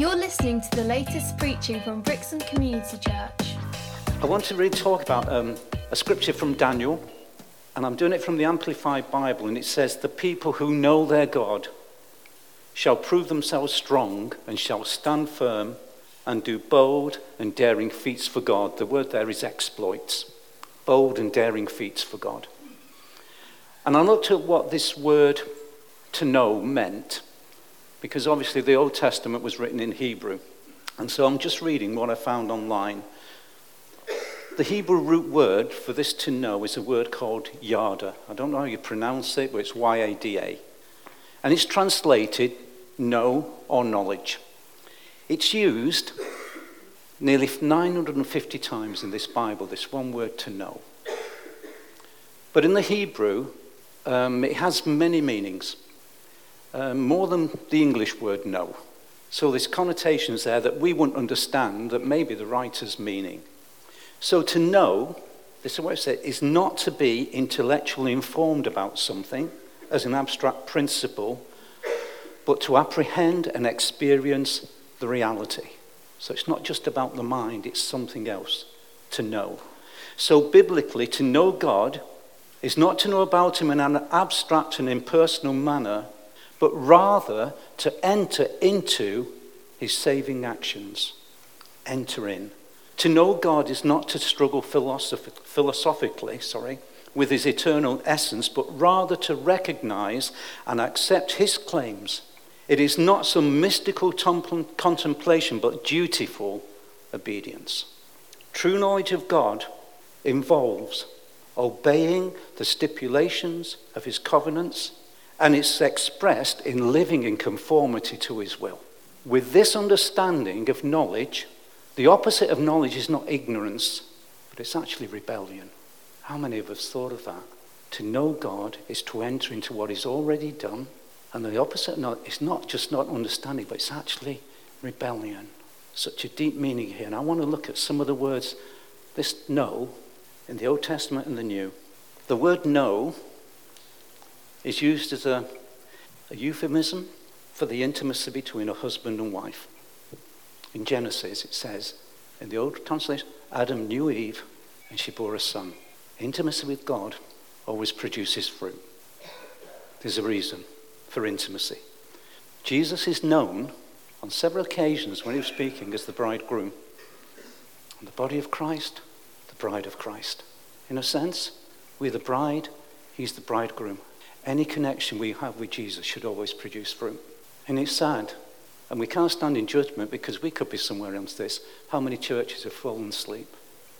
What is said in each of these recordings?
You're listening to the latest preaching from Brixham Community Church. I want to really talk about um, a scripture from Daniel, and I'm doing it from the Amplified Bible, and it says, The people who know their God shall prove themselves strong and shall stand firm and do bold and daring feats for God. The word there is exploits. Bold and daring feats for God. And I looked at what this word to know meant, because obviously the Old Testament was written in Hebrew. And so I'm just reading what I found online. The Hebrew root word for this to know is a word called yada. I don't know how you pronounce it, but it's Y A D A. And it's translated know or knowledge. It's used nearly 950 times in this Bible, this one word to know. But in the Hebrew, um, it has many meanings, um, more than the English word know. So there's connotations there that we wouldn't understand that maybe the writer's meaning. So to know, this is what I said, is not to be intellectually informed about something as an abstract principle, but to apprehend and experience the reality. So it's not just about the mind, it's something else to know. So, biblically, to know God is not to know about Him in an abstract and impersonal manner, but rather to enter into His saving actions. Enter in. To know God is not to struggle philosoph- philosophically, sorry, with His eternal essence, but rather to recognize and accept His claims it is not some mystical contemplation, but dutiful obedience. True knowledge of God involves obeying the stipulations of his covenants, and it's expressed in living in conformity to his will. With this understanding of knowledge, the opposite of knowledge is not ignorance, but it's actually rebellion. How many of us thought of that? To know God is to enter into what He's already done and the opposite is not just not understanding, but it's actually rebellion. Such a deep meaning here. And I want to look at some of the words, this know, in the Old Testament and the New. The word know is used as a, a euphemism for the intimacy between a husband and wife. In Genesis, it says, in the Old translation, Adam knew Eve and she bore a son. Intimacy with God always produces fruit. There's a reason for intimacy. Jesus is known on several occasions when he was speaking as the bridegroom. And the body of Christ, the bride of Christ. In a sense, we're the bride, he's the bridegroom. Any connection we have with Jesus should always produce fruit. And it's sad, and we can't stand in judgment because we could be somewhere else this, how many churches have fallen asleep.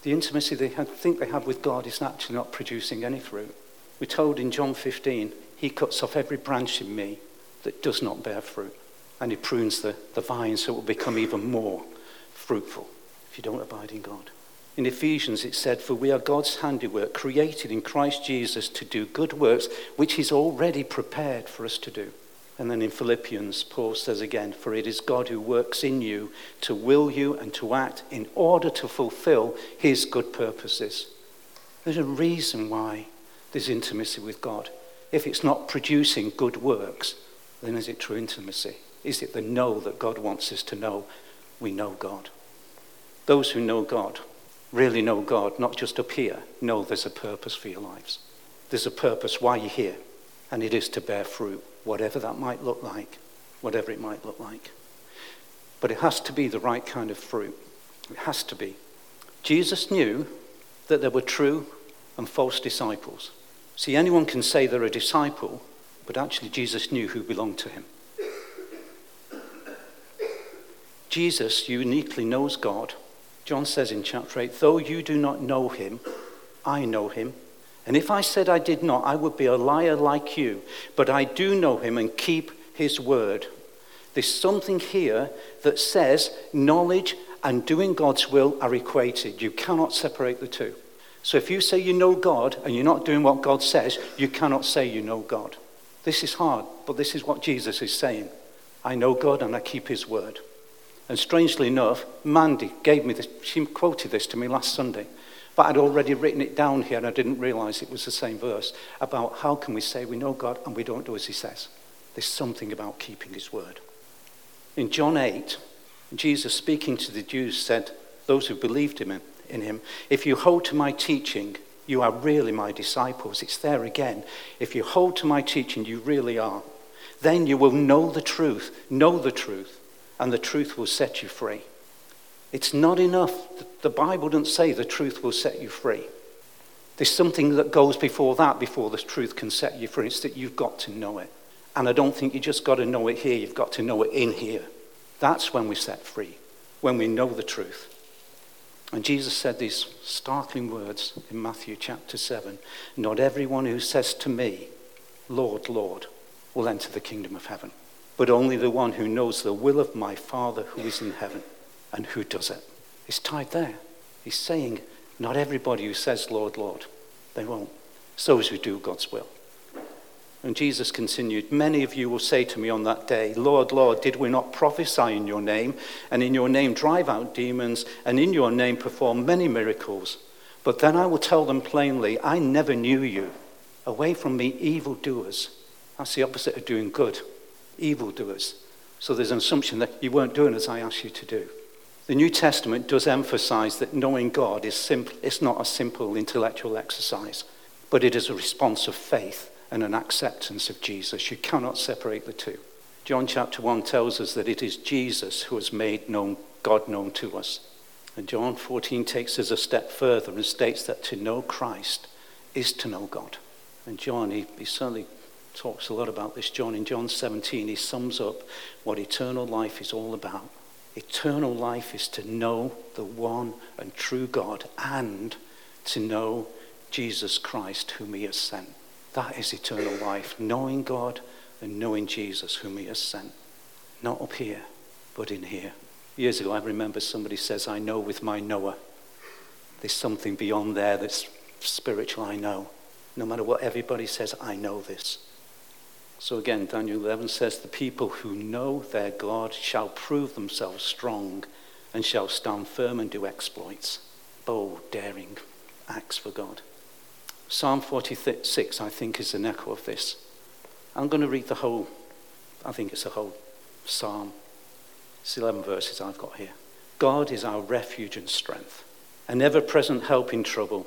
The intimacy they think they have with God is actually not producing any fruit. We're told in John 15, he cuts off every branch in me that does not bear fruit. And he prunes the, the vine so it will become even more fruitful if you don't abide in God. In Ephesians, it said, For we are God's handiwork, created in Christ Jesus to do good works, which He's already prepared for us to do. And then in Philippians, Paul says again, For it is God who works in you to will you and to act in order to fulfill His good purposes. There's a reason why there's intimacy with God. If it's not producing good works, then is it true intimacy? Is it the know that God wants us to know? We know God. Those who know God really know God, not just up here, know there's a purpose for your lives. There's a purpose why you're here, and it is to bear fruit, whatever that might look like, whatever it might look like. But it has to be the right kind of fruit. It has to be. Jesus knew that there were true and false disciples. See, anyone can say they're a disciple, but actually, Jesus knew who belonged to him. Jesus uniquely knows God. John says in chapter 8, though you do not know him, I know him. And if I said I did not, I would be a liar like you. But I do know him and keep his word. There's something here that says knowledge and doing God's will are equated. You cannot separate the two. So if you say you know God and you're not doing what God says, you cannot say you know God. This is hard, but this is what Jesus is saying. I know God and I keep his word. And strangely enough, Mandy gave me this, she quoted this to me last Sunday, but I'd already written it down here and I didn't realize it was the same verse about how can we say we know God and we don't do as he says. There's something about keeping his word. In John 8, Jesus, speaking to the Jews, said, Those who believed him in him, if you hold to my teaching, you are really my disciples. It's there again. If you hold to my teaching, you really are. Then you will know the truth, know the truth, and the truth will set you free. It's not enough. The Bible doesn't say the truth will set you free. There's something that goes before that, before the truth can set you free. It's that you've got to know it. And I don't think you just got to know it here, you've got to know it in here. That's when we're set free, when we know the truth. And Jesus said these startling words in Matthew chapter 7 Not everyone who says to me, Lord, Lord, will enter the kingdom of heaven, but only the one who knows the will of my Father who is in heaven and who does it. It's tied there. He's saying, Not everybody who says, Lord, Lord, they won't. It's those who do God's will. And Jesus continued, Many of you will say to me on that day, Lord, Lord, did we not prophesy in your name, and in your name drive out demons, and in your name perform many miracles? But then I will tell them plainly, I never knew you. Away from me, evildoers. That's the opposite of doing good. Evildoers. So there's an assumption that you weren't doing as I asked you to do. The New Testament does emphasize that knowing God is simple, it's not a simple intellectual exercise, but it is a response of faith and an acceptance of Jesus. You cannot separate the two. John chapter 1 tells us that it is Jesus who has made known God known to us. And John 14 takes us a step further and states that to know Christ is to know God. And John, he, he certainly talks a lot about this. John, in John 17, he sums up what eternal life is all about. Eternal life is to know the one and true God and to know Jesus Christ, whom he has sent. That is eternal life, knowing God and knowing Jesus, whom He has sent. Not up here, but in here. Years ago, I remember somebody says, I know with my knower. There's something beyond there that's spiritual, I know. No matter what everybody says, I know this. So again, Daniel 11 says, The people who know their God shall prove themselves strong and shall stand firm and do exploits. Bold, daring acts for God. Psalm 46, I think, is an echo of this. I'm going to read the whole, I think it's a whole psalm. It's 11 verses I've got here. God is our refuge and strength, an ever present help in trouble.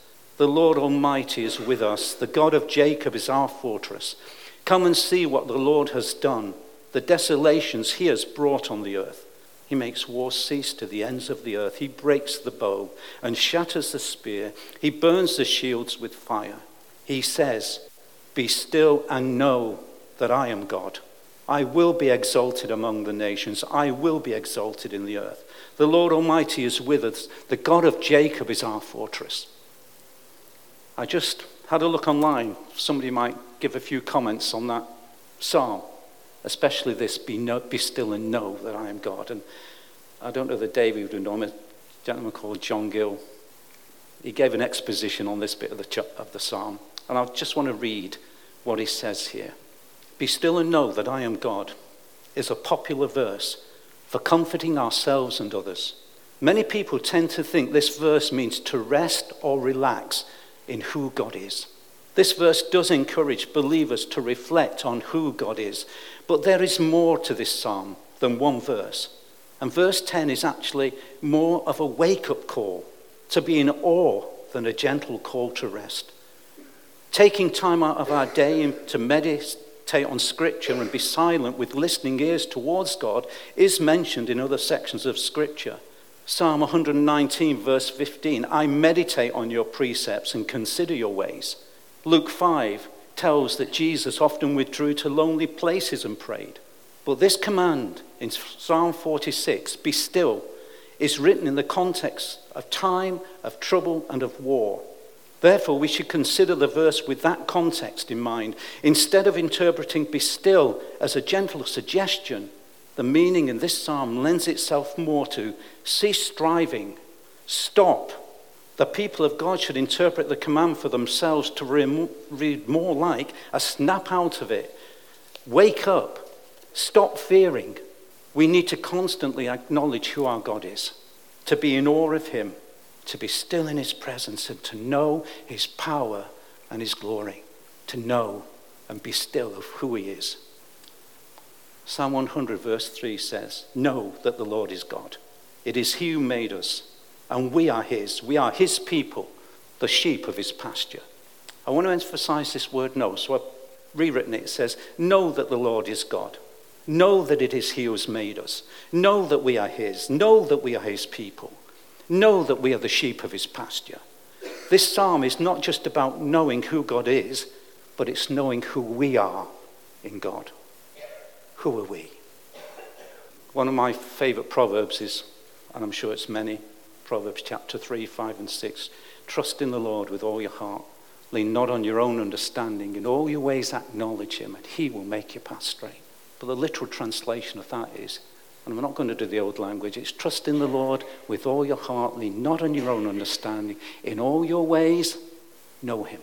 The Lord Almighty is with us. The God of Jacob is our fortress. Come and see what the Lord has done, the desolations he has brought on the earth. He makes war cease to the ends of the earth. He breaks the bow and shatters the spear. He burns the shields with fire. He says, Be still and know that I am God. I will be exalted among the nations. I will be exalted in the earth. The Lord Almighty is with us. The God of Jacob is our fortress. I just had a look online. Somebody might give a few comments on that psalm especially this be, be still and know that I am God. And I don't know that David would know a gentleman called John Gill. He gave an exposition on this bit of the, of the psalm. And I just want to read what he says here. Be still and know that I am God is a popular verse for comforting ourselves and others. Many people tend to think this verse means to rest or relax in who God is. This verse does encourage believers to reflect on who God is, but there is more to this psalm than one verse. And verse 10 is actually more of a wake up call to be in awe than a gentle call to rest. Taking time out of our day to meditate on Scripture and be silent with listening ears towards God is mentioned in other sections of Scripture. Psalm 119, verse 15 I meditate on your precepts and consider your ways. Luke 5 tells that Jesus often withdrew to lonely places and prayed. But this command in Psalm 46, be still, is written in the context of time, of trouble, and of war. Therefore, we should consider the verse with that context in mind. Instead of interpreting be still as a gentle suggestion, The meaning in this psalm lends itself more to cease striving, stop. The people of God should interpret the command for themselves to read more like a snap out of it. Wake up, stop fearing. We need to constantly acknowledge who our God is, to be in awe of Him, to be still in His presence, and to know His power and His glory, to know and be still of who He is. Psalm 100, verse 3 says, Know that the Lord is God. It is He who made us, and we are His. We are His people, the sheep of His pasture. I want to emphasize this word know. So I've rewritten it. It says, Know that the Lord is God. Know that it is He who has made us. Know that we are His. Know that we are His people. Know that we are the sheep of His pasture. This psalm is not just about knowing who God is, but it's knowing who we are in God. Who are we? One of my favorite proverbs is, and I'm sure it's many, Proverbs chapter 3, 5, and 6. Trust in the Lord with all your heart. Lean not on your own understanding. In all your ways acknowledge him, and he will make your path straight. But the literal translation of that is, and I'm not going to do the old language, it's trust in the Lord with all your heart. Lean not on your own understanding. In all your ways, know him,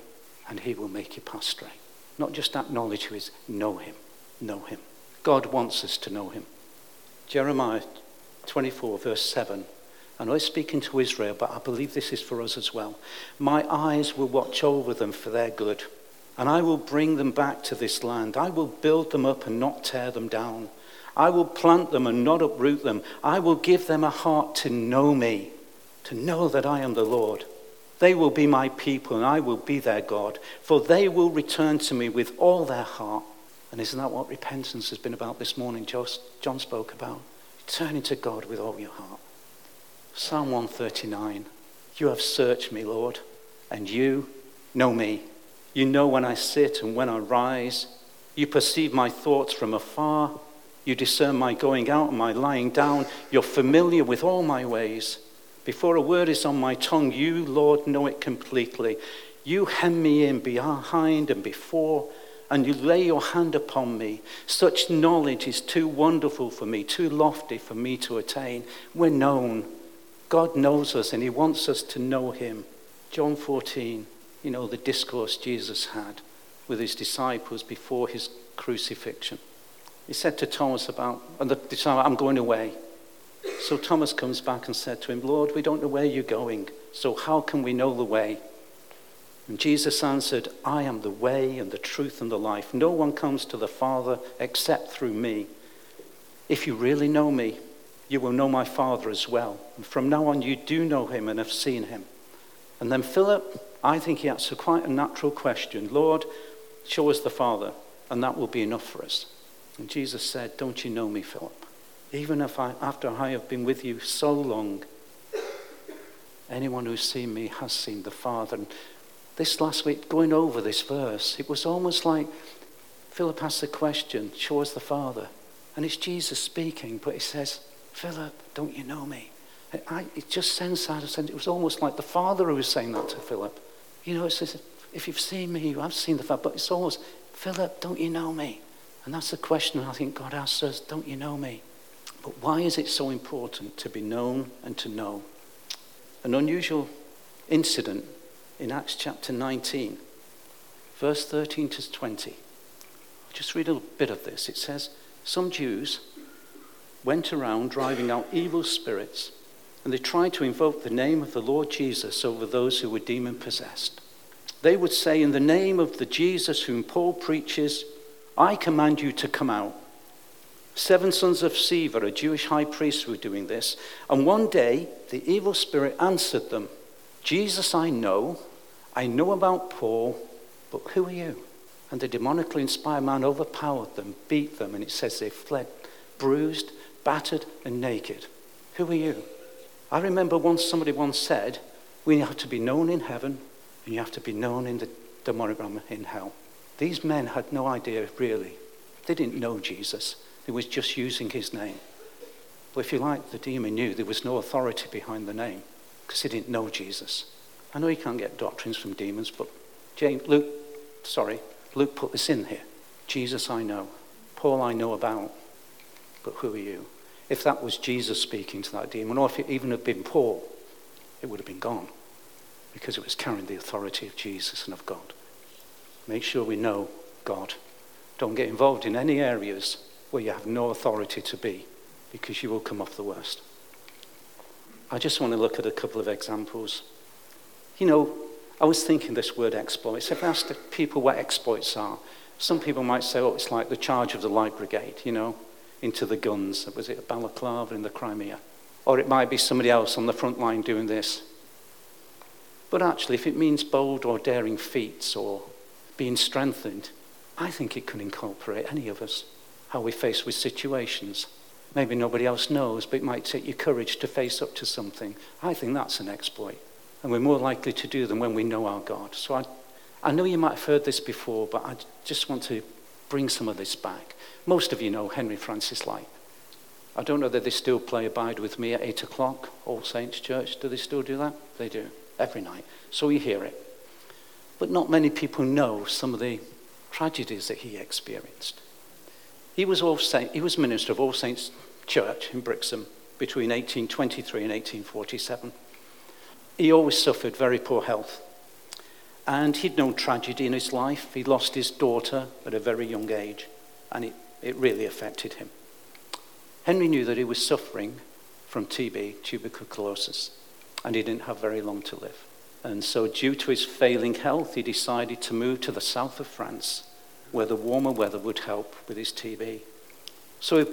and he will make your path straight. Not just acknowledge who is, know him. Know him. God wants us to know him. Jeremiah 24, verse 7. I know he's speaking to Israel, but I believe this is for us as well. My eyes will watch over them for their good, and I will bring them back to this land. I will build them up and not tear them down. I will plant them and not uproot them. I will give them a heart to know me, to know that I am the Lord. They will be my people, and I will be their God, for they will return to me with all their heart and isn't that what repentance has been about this morning? John spoke about. Turning to God with all your heart. Psalm 139 You have searched me, Lord, and you know me. You know when I sit and when I rise. You perceive my thoughts from afar. You discern my going out and my lying down. You're familiar with all my ways. Before a word is on my tongue, you, Lord, know it completely. You hem me in behind and before and you lay your hand upon me. Such knowledge is too wonderful for me, too lofty for me to attain. We're known. God knows us and he wants us to know him. John 14, you know, the discourse Jesus had with his disciples before his crucifixion. He said to Thomas about, and the I'm going away. So Thomas comes back and said to him, Lord, we don't know where you're going, so how can we know the way? And Jesus answered, I am the way and the truth and the life. No one comes to the Father except through me. If you really know me, you will know my Father as well. And from now on, you do know him and have seen him. And then Philip, I think he asked quite a natural question Lord, show us the Father, and that will be enough for us. And Jesus said, Don't you know me, Philip? Even if I, after I have been with you so long, anyone who's seen me has seen the Father. And this last week, going over this verse, it was almost like Philip asked the question, Show us the Father. And it's Jesus speaking, but he says, Philip, don't you know me? I, it just sends that. A sense. It was almost like the Father who was saying that to Philip. You know, it says, if you've seen me, have seen the Father. But it's almost, Philip, don't you know me? And that's the question I think God asks us, don't you know me? But why is it so important to be known and to know? An unusual incident in Acts chapter 19, verse 13 to 20. I'll just read a little bit of this. It says, Some Jews went around driving out evil spirits, and they tried to invoke the name of the Lord Jesus over those who were demon possessed. They would say, In the name of the Jesus whom Paul preaches, I command you to come out. Seven sons of Sceva, a Jewish high priest, were doing this. And one day, the evil spirit answered them Jesus I know, I know about Paul, but who are you? And the demonically inspired man overpowered them, beat them, and it says they fled bruised, battered, and naked. Who are you? I remember once somebody once said, We have to be known in heaven, and you have to be known in the demonic realm in hell. These men had no idea, really. They didn't know Jesus, they was just using his name. But if you like, the demon knew there was no authority behind the name because he didn't know Jesus. I know you can't get doctrines from demons, but James, Luke, sorry, Luke put this in here. Jesus I know, Paul I know about, but who are you? If that was Jesus speaking to that demon, or if it even had been Paul, it would have been gone because it was carrying the authority of Jesus and of God. Make sure we know God. Don't get involved in any areas where you have no authority to be because you will come off the worst. I just want to look at a couple of examples. You know, I was thinking this word exploits. If I asked people what exploits are, some people might say, oh, it's like the charge of the Light Brigade, you know, into the guns. Was it a Balaclava in the Crimea? Or it might be somebody else on the front line doing this. But actually, if it means bold or daring feats or being strengthened, I think it can incorporate any of us, how we face with situations. Maybe nobody else knows, but it might take you courage to face up to something. I think that's an exploit. And we're more likely to do them when we know our God. So I, I know you might have heard this before, but I just want to bring some of this back. Most of you know Henry Francis Lyte. I don't know that they still play Abide With Me at 8 o'clock, All Saints Church. Do they still do that? They do, every night. So we hear it. But not many people know some of the tragedies that he experienced. He was, all Saint, he was minister of All Saints Church in Brixham between 1823 and 1847. He always suffered very poor health. And he'd known tragedy in his life. He lost his daughter at a very young age, and it, it really affected him. Henry knew that he was suffering from TB, tuberculosis, and he didn't have very long to live. And so, due to his failing health, he decided to move to the south of France where the warmer weather would help with his TB. So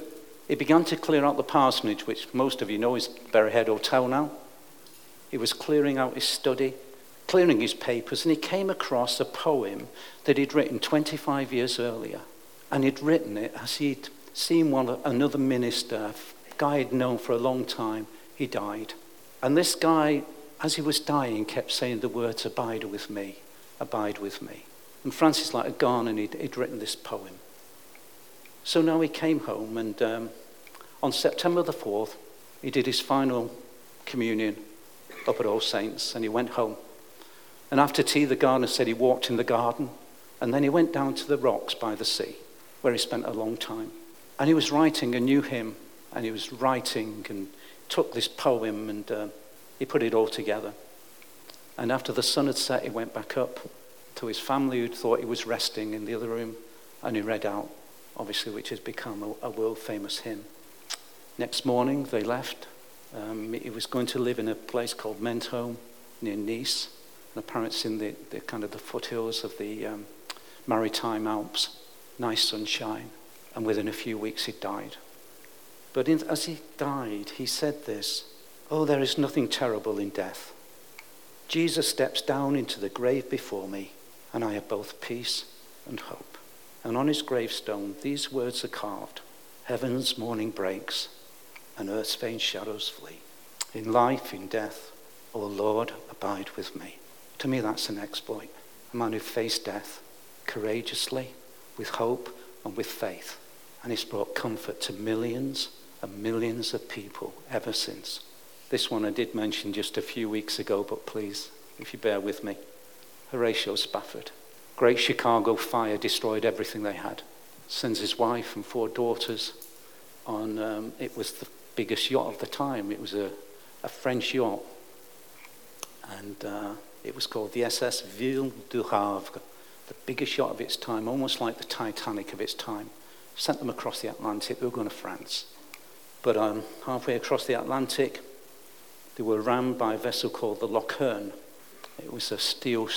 he began to clear out the parsonage, which most of you know is Berryhead Hotel now. He was clearing out his study, clearing his papers, and he came across a poem that he'd written 25 years earlier. And he'd written it as he'd seen one, another minister, a guy he'd known for a long time, he died. And this guy, as he was dying, kept saying the words, Abide with me, abide with me. And Francis Lyte had gone and he'd, he'd written this poem. So now he came home, and um, on September the 4th, he did his final communion up at All Saints, and he went home. And after tea, the gardener said he walked in the garden, and then he went down to the rocks by the sea, where he spent a long time. And he was writing a new hymn, and he was writing and took this poem and uh, he put it all together. And after the sun had set, he went back up to his family who thought he was resting in the other room, and he read out, obviously, which has become a, a world famous hymn. Next morning, they left. Um, he was going to live in a place called Mentone near Nice, and apparently it's in the, the kind of the foothills of the um, Maritime Alps. Nice sunshine, and within a few weeks he died. But in, as he died, he said this Oh, there is nothing terrible in death. Jesus steps down into the grave before me and I have both peace and hope. And on his gravestone, these words are carved Heaven's morning breaks, and earth's faint shadows flee. In life, in death, O Lord, abide with me. To me, that's an exploit. A man who faced death courageously, with hope, and with faith. And he's brought comfort to millions and millions of people ever since. This one I did mention just a few weeks ago, but please, if you bear with me. Horatio Spafford. Great Chicago fire destroyed everything they had. Sends his wife and four daughters on, um, it was the biggest yacht of the time. It was a, a French yacht. And uh, it was called the SS Ville du Havre, the biggest yacht of its time, almost like the Titanic of its time. Sent them across the Atlantic. They were going to France. But um, halfway across the Atlantic, they were rammed by a vessel called the Loch Earn, it was a steel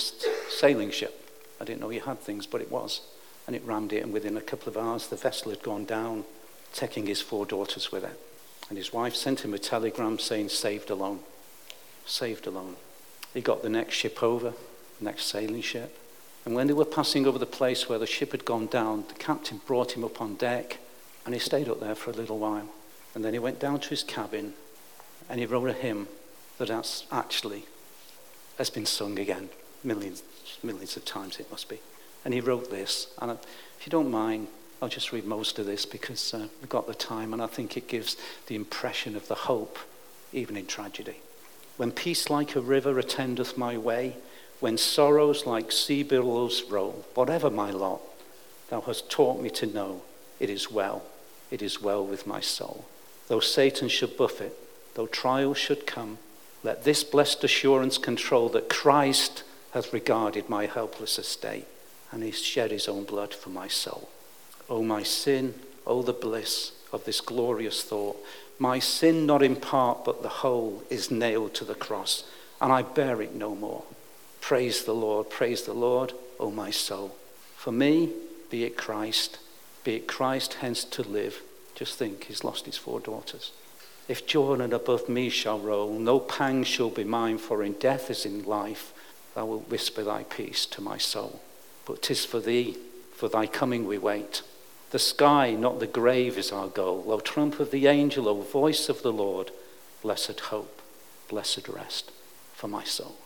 sailing ship. I didn't know you had things, but it was. And it rammed it, and within a couple of hours, the vessel had gone down, taking his four daughters with it. And his wife sent him a telegram saying, saved alone. Saved alone. He got the next ship over, the next sailing ship. And when they were passing over the place where the ship had gone down, the captain brought him up on deck, and he stayed up there for a little while. And then he went down to his cabin, and he wrote a hymn that actually has been sung again millions, millions of times, it must be. And he wrote this. And if you don't mind, I'll just read most of this because uh, we've got the time, and I think it gives the impression of the hope, even in tragedy. When peace like a river attendeth my way, when sorrows like sea billows roll, whatever my lot, thou hast taught me to know it is well it is well with my soul. Though Satan should buffet, though trials should come, let this blessed assurance control that Christ hath regarded my helpless estate, and he shed his own blood for my soul. O my sin, O the bliss of this glorious thought, my sin not in part but the whole is nailed to the cross, and I bear it no more. Praise the Lord, praise the Lord, O my soul. For me, be it Christ, be it Christ hence to live. Just think, he's lost his four daughters. If Jordan above me shall roll, no pang shall be mine, for in death as in life, thou wilt whisper thy peace to my soul. But 'tis for thee, for thy coming we wait. The sky, not the grave, is our goal. O trump of the angel, O voice of the Lord, blessed hope, blessed rest for my soul.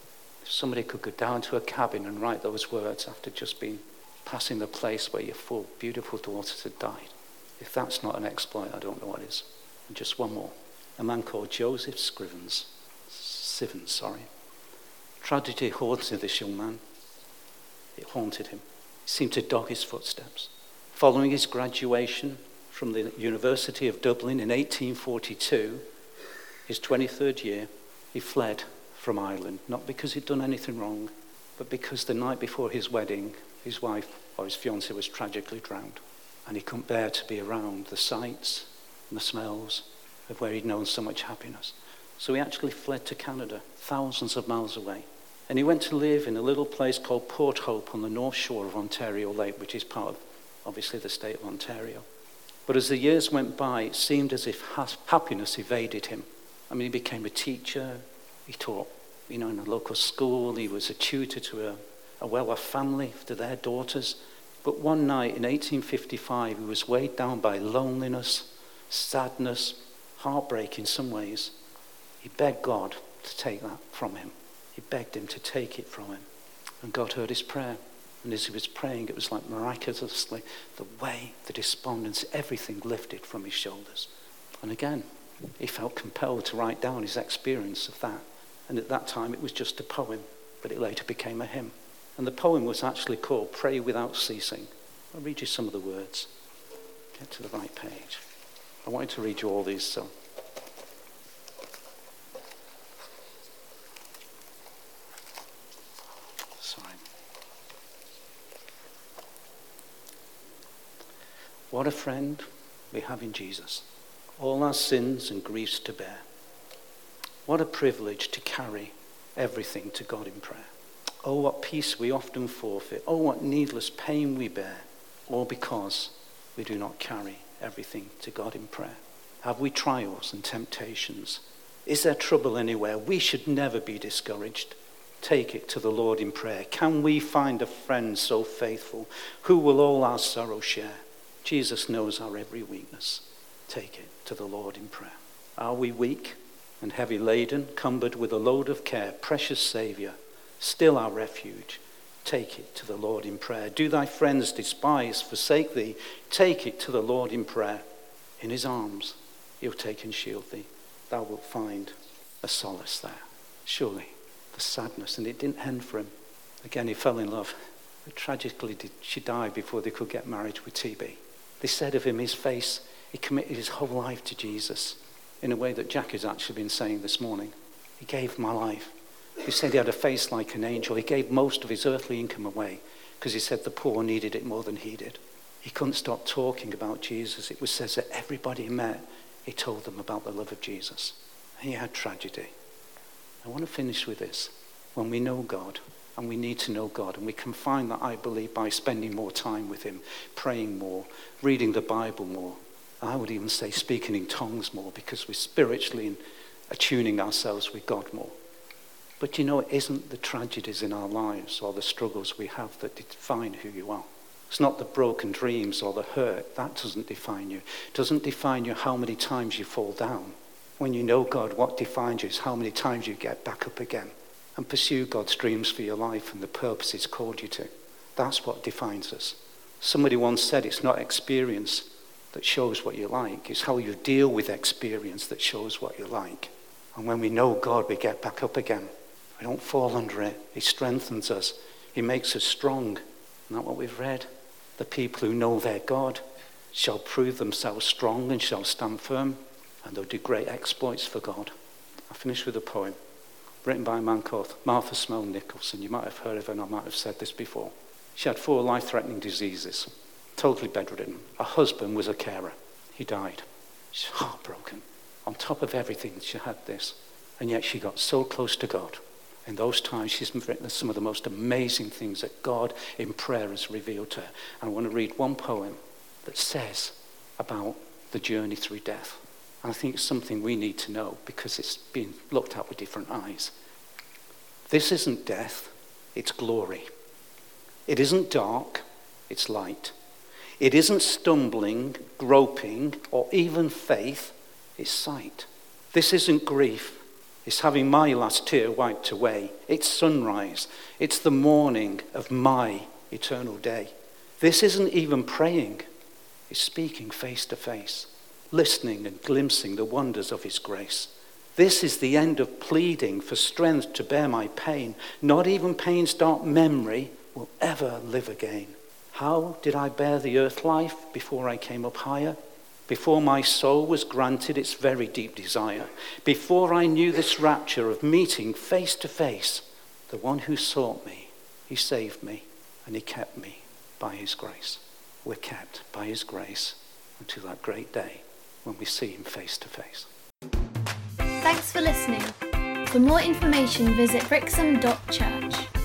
If somebody could go down to a cabin and write those words after just being passing the place where your four beautiful daughters had died, if that's not an exploit, I don't know what is. And just one more. A man called Joseph Scrivens, Sivens, sorry. Tragedy haunted this young man. It haunted him. It seemed to dog his footsteps. Following his graduation from the University of Dublin in 1842, his 23rd year, he fled from Ireland, not because he'd done anything wrong, but because the night before his wedding, his wife or his fiancée was tragically drowned. And he couldn't bear to be around the sights and the smells of where he'd known so much happiness. So he actually fled to Canada, thousands of miles away. And he went to live in a little place called Port Hope on the north shore of Ontario Lake, which is part of, obviously, the state of Ontario. But as the years went by, it seemed as if happiness evaded him. I mean, he became a teacher, he taught, you know, in a local school. He was a tutor to a, a well-off family, to their daughters. But one night in 1855, he was weighed down by loneliness, sadness, heartbreak in some ways. He begged God to take that from him. He begged him to take it from him. And God heard his prayer. And as he was praying, it was like miraculously the way, the despondence, everything lifted from his shoulders. And again, he felt compelled to write down his experience of that. And at that time, it was just a poem, but it later became a hymn. And the poem was actually called Pray Without Ceasing. I'll read you some of the words. Get to the right page. I wanted to read you all these, so. Sorry. What a friend we have in Jesus. All our sins and griefs to bear what a privilege to carry everything to God in prayer. Oh, what peace we often forfeit. Oh, what needless pain we bear, all because we do not carry everything to God in prayer. Have we trials and temptations? Is there trouble anywhere? We should never be discouraged. Take it to the Lord in prayer. Can we find a friend so faithful who will all our sorrow share? Jesus knows our every weakness. Take it to the Lord in prayer. Are we weak? and heavy laden, cumbered with a load of care, precious Saviour, still our refuge. Take it to the Lord in prayer. Do thy friends despise, forsake thee? Take it to the Lord in prayer. In his arms he'll take and shield thee. Thou wilt find a solace there. Surely the sadness, and it didn't end for him. Again, he fell in love. But tragically, she died before they could get married with TB. They said of him, his face, he committed his whole life to Jesus in a way that Jack has actually been saying this morning. He gave my life. He said he had a face like an angel. He gave most of his earthly income away because he said the poor needed it more than he did. He couldn't stop talking about Jesus. It was said that everybody he met, he told them about the love of Jesus. He had tragedy. I want to finish with this. When we know God, and we need to know God, and we can find that, I believe, by spending more time with Him, praying more, reading the Bible more, I would even say speaking in tongues more because we're spiritually attuning ourselves with God more. But you know, it isn't the tragedies in our lives or the struggles we have that define who you are. It's not the broken dreams or the hurt. That doesn't define you. It doesn't define you how many times you fall down. When you know God, what defines you is how many times you get back up again and pursue God's dreams for your life and the purpose He's called you to. That's what defines us. Somebody once said it's not experience, that shows what you like. It's how you deal with experience that shows what you like. And when we know God, we get back up again. We don't fall under it. He strengthens us. He makes us strong. Isn't that what we've read? The people who know their God, shall prove themselves strong and shall stand firm, and they'll do great exploits for God. I'll finish with a poem written by a man called Martha Snell Nicholson. You might have heard of her, and I might have said this before. She had four life threatening diseases, totally bedridden. Her husband was a carer. He died. She's heartbroken. On top of everything, she had this. And yet she got so close to God. In those times, she's written some of the most amazing things that God in prayer has revealed to her. And I want to read one poem that says about the journey through death. I think it's something we need to know because it's being looked at with different eyes. This isn't death, it's glory. It isn't dark, it's light. It isn't stumbling, groping, or even faith, it's sight. This isn't grief, it's having my last tear wiped away. It's sunrise, it's the morning of my eternal day. This isn't even praying, it's speaking face to face, listening and glimpsing the wonders of His grace. This is the end of pleading for strength to bear my pain. Not even pain's dark memory will ever live again. How did I bear the earth life before I came up higher? Before my soul was granted its very deep desire, before I knew this rapture of meeting face to face, the one who sought me, he saved me, and he kept me by his grace. We're kept by his grace until that great day when we see him face to face. Thanks for listening. For more information, visit brixham.church.